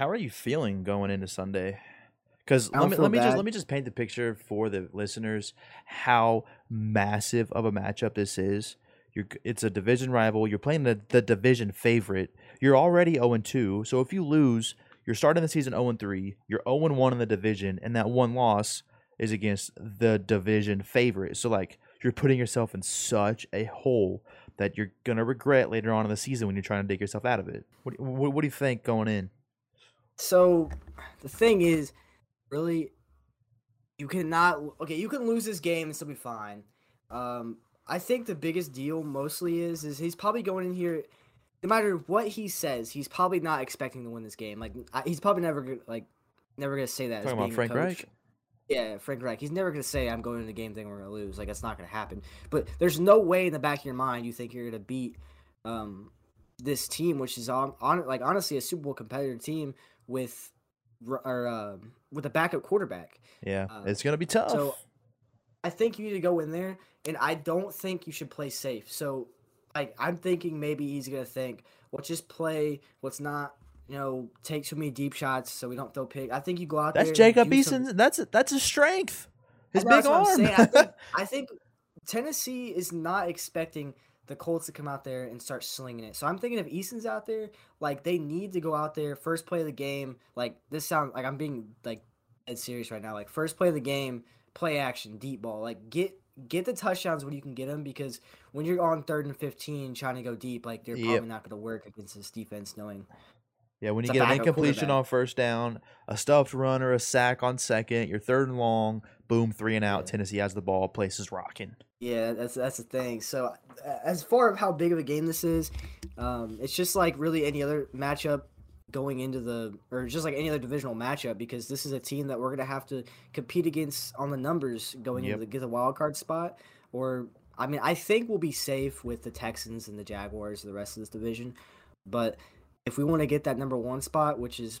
how are you feeling going into Sunday? Because let me let me just let me just paint the picture for the listeners how massive of a matchup this is. You're it's a division rival. You're playing the, the division favorite. You're already 0 2. So if you lose, you're starting the season 0 3. You're 0 1 in the division, and that one loss is against the division favorite. So like you're putting yourself in such a hole that you're gonna regret later on in the season when you're trying to dig yourself out of it. What what, what do you think going in? So the thing is, really, you cannot. Okay, you can lose this game and still be fine. Um, I think the biggest deal mostly is is he's probably going in here. No matter what he says, he's probably not expecting to win this game. Like I- he's probably never gonna like never gonna say that. as Talking about Frank. Reich? Yeah, Frank Reich. He's never gonna say I'm going to the game thing we're gonna lose. Like that's not gonna happen. But there's no way in the back of your mind you think you're gonna beat um, this team, which is on, on like honestly a Super Bowl competitor team with or um with a backup quarterback. Yeah, Uh, it's gonna be tough. So I think you need to go in there, and I don't think you should play safe. So like I'm thinking maybe he's gonna think, let's just play. Let's not. You know, take too many deep shots so we don't throw pig. I think you go out there. that's there. Jacob do some- Eason. That's that's his strength. His big that's what I'm arm. I think, I think Tennessee is not expecting the Colts to come out there and start slinging it. So I'm thinking if Eason's out there, like they need to go out there first play of the game. Like this sounds like I'm being like dead serious right now. Like first play of the game, play action, deep ball. Like get get the touchdowns when you can get them because when you're on third and 15 trying to go deep, like they're Yep. probably not going to work against this defense knowing yeah, when you get an incompletion on first down, a stuffed run or a sack on second, you're third and long, boom, three and out. Yeah. Tennessee has the ball, place is rocking. Yeah, that's that's the thing. So, as far as how big of a game this is, um, it's just like really any other matchup going into the, or just like any other divisional matchup, because this is a team that we're gonna have to compete against on the numbers going Yep. into the get the wild card spot. Or, I mean, I think we'll be safe with the Texans and the Jaguars, and the rest of this division, but if we want to get that number one spot, which is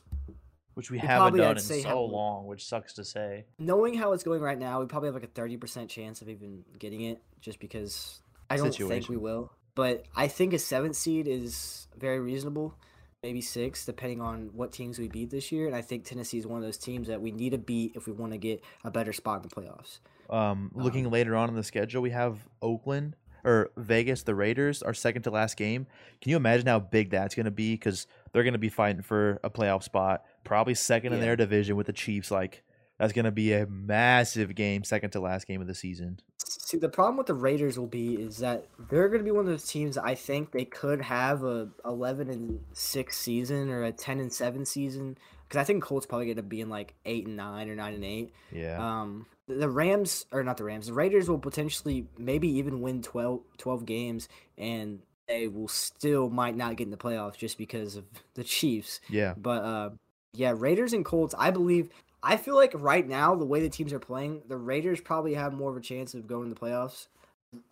Which we, We haven't done in so long, which sucks to say. knowing how it's going right now, we probably have like a thirty percent chance of even getting it, just because I don't think we will. But I think a seventh seed is very reasonable, maybe six, depending on what teams we beat this year. And I think Tennessee is one of those teams that we need to beat if we want to get a better spot in the playoffs. Um, looking later on in the schedule, we have Oakland or Vegas, the Raiders, our second to last game. Can you imagine how big that's going to be? Because they're going to be fighting for a playoff spot, probably second in their division with the Chiefs. Like that's going to be a massive game, second to last game of the season. See, the problem with the Raiders will be is that they're going to be one of those teams. I think they could have a eleven and six season or a ten and seven season because I think Colts probably going to be in like eight and nine or nine and eight. Yeah, Um, the- the Rams or not the Rams, the Raiders will potentially maybe even win 12, 12 games, and they will still might not get in the playoffs just because of the Chiefs. yeah. But uh, yeah, Raiders and Colts. I believe. I feel like right now the way the teams are playing, the Raiders probably have more of a chance of going to the playoffs.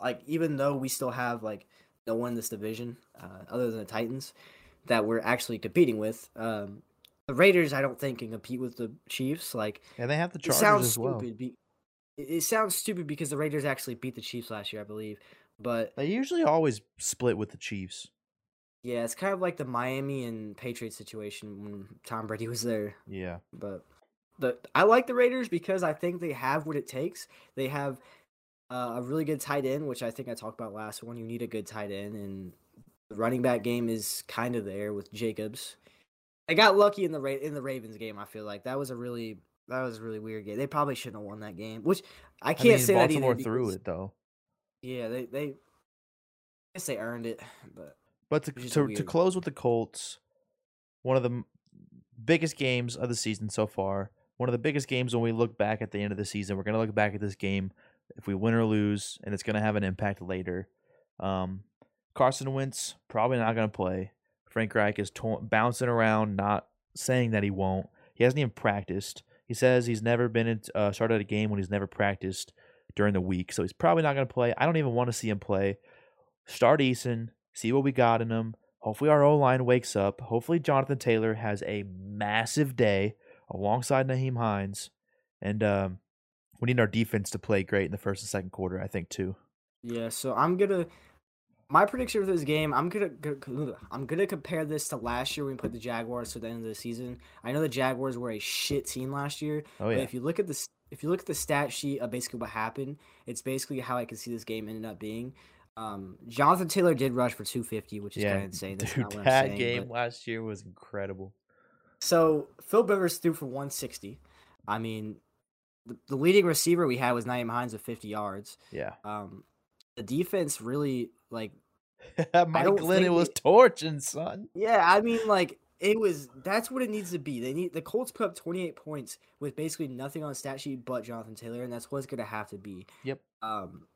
Like even though we still have like no one in this division uh, other than the Titans that we're actually competing with. Um, the Raiders, I don't think can compete with the Chiefs. Like And they have the it Chargers sounds as well. stupid. Be, it, it sounds stupid because the Raiders actually beat the Chiefs last year, I believe. But They usually always split with the Chiefs. yeah, it's kind of like the Miami and Patriots situation when Tom Brady was there. Yeah, But the I like the Raiders because I think they have what it takes. They have uh, a really good tight end, which I think I talked about last one. You need a good tight end, and the running back game is kind of there with Jacobs. I got lucky in the Ra- in the Ravens game. I feel like that was a really that was a really weird game. They probably shouldn't have won that game. Which I I can't mean, say Baltimore that either. threw it though. Yeah, they they I guess they earned it, but But to, to, to close with the Colts, one of the biggest games of the season so far. One of the biggest games when we look back at the end of the season. We're going to look back at this game if we win or lose, and it's going to have an impact later. Um, Carson Wentz probably not going to play. Frank Reich is to- bouncing around, not saying that he won't. He hasn't even practiced. He says he's never been in, uh, started a game when he's never practiced during the week, so he's probably not going to play. I don't even want to see him play. Start Eason, see what we got in him. Hopefully, our O line wakes up. Hopefully, Jonathan Taylor has a massive day alongside Nyheim Hines, and um, we need our defense to play great in the first and second quarter. I think too. yeah. So I'm gonna my prediction for this game, I'm gonna, gonna I'm gonna compare this to last year when we put the Jaguars to the end of the season. I know the Jaguars were a shit team last year, Oh but yeah. if you look at the if you look at the stat sheet of basically what happened, it's basically how I can see this game ended up being. Um, Jonathan Taylor did rush for 250, which is Yeah, kind of insane. That's Dude, not what I'm that saying, game but- last year was incredible. So Phil Rivers threw for 160. I mean, the, the leading receiver we had was Nyheim Hines with 50 yards. Yeah. Um, the defense really like Mike Glennon was torching, son. Yeah, I mean, like it was. That's what it needs to be. They need the Colts put up 28 points with basically nothing on stat sheet but Jonathan Taylor, and that's what it's gonna have to be. Yep. Um,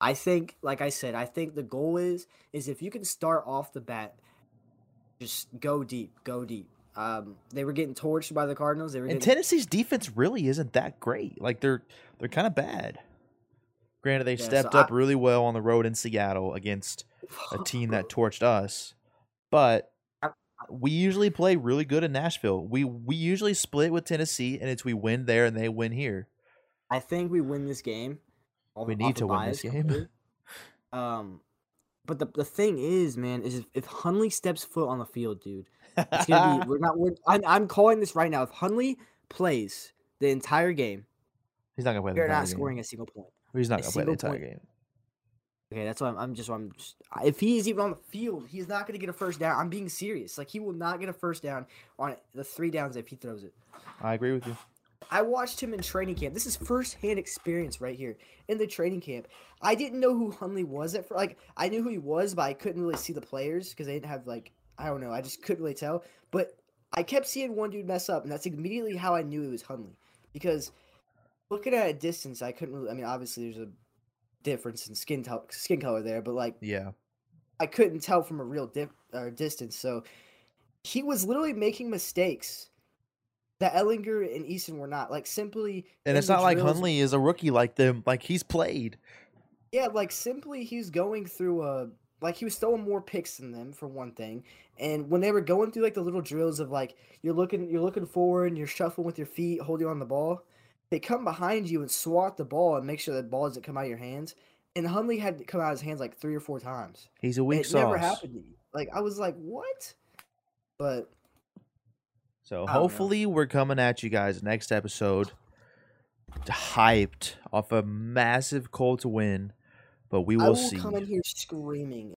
I think, like I said, I think the goal is is if you can start off the bat, just go deep, go deep. Um, they were getting torched by the Cardinals. They were And getting Tennessee's defense really isn't that great. Like they're they're kind of bad. Granted, they Yeah, so stepped I- up really well on the road in Seattle against a team that torched us, but we usually play really good in Nashville. We we usually split with Tennessee, and it's we win there and they win here. I think we win this game. We need to win this game. Um, but the the thing is, man, is if, if Hundley steps foot on the field, dude, it's gonna be. We're not. We're, I'm I'm calling this right now. If Hundley plays the entire game, He's not gonna play we're not game. scoring a single point. He's not gonna play the entire point. game. Okay, that's why I'm, I'm just. I'm just. If he's even on the field, he's not gonna get a first down. I'm being serious. Like he will not get a first down on the three downs if he throws it. I agree with you. I watched him in training camp. This is firsthand experience right here in the training camp. I didn't know who Hundley was at first. Like I knew who he was, but I couldn't really see the players because they didn't have like I don't know. I just couldn't really tell. But I kept seeing one dude mess up, and that's immediately how I knew it was Hundley. Because looking at a distance, I couldn't really. I mean, obviously there's a difference in skin to- skin color there, but like Yeah. I couldn't tell from a real dip or distance. So he was literally making mistakes that Ehlinger and Eason were not. Like simply And it's not like Hundley is a rookie like them. Like he's played. Yeah, like simply he's going through a like he was throwing more picks than them for one thing. And when they were going through like the little drills of like you're looking you're looking forward and you're shuffling with your feet, holding on the ball, they come behind you and swat the ball and make sure the ball doesn't come out of your hands. And Hundley had to come out of his hands like three or four times. He's a weak it sauce. never happened to me. Like I was like, what? But So don't know. hopefully we're coming at you guys next episode hyped off a massive Colts win, but we will, I will will see. come in here screaming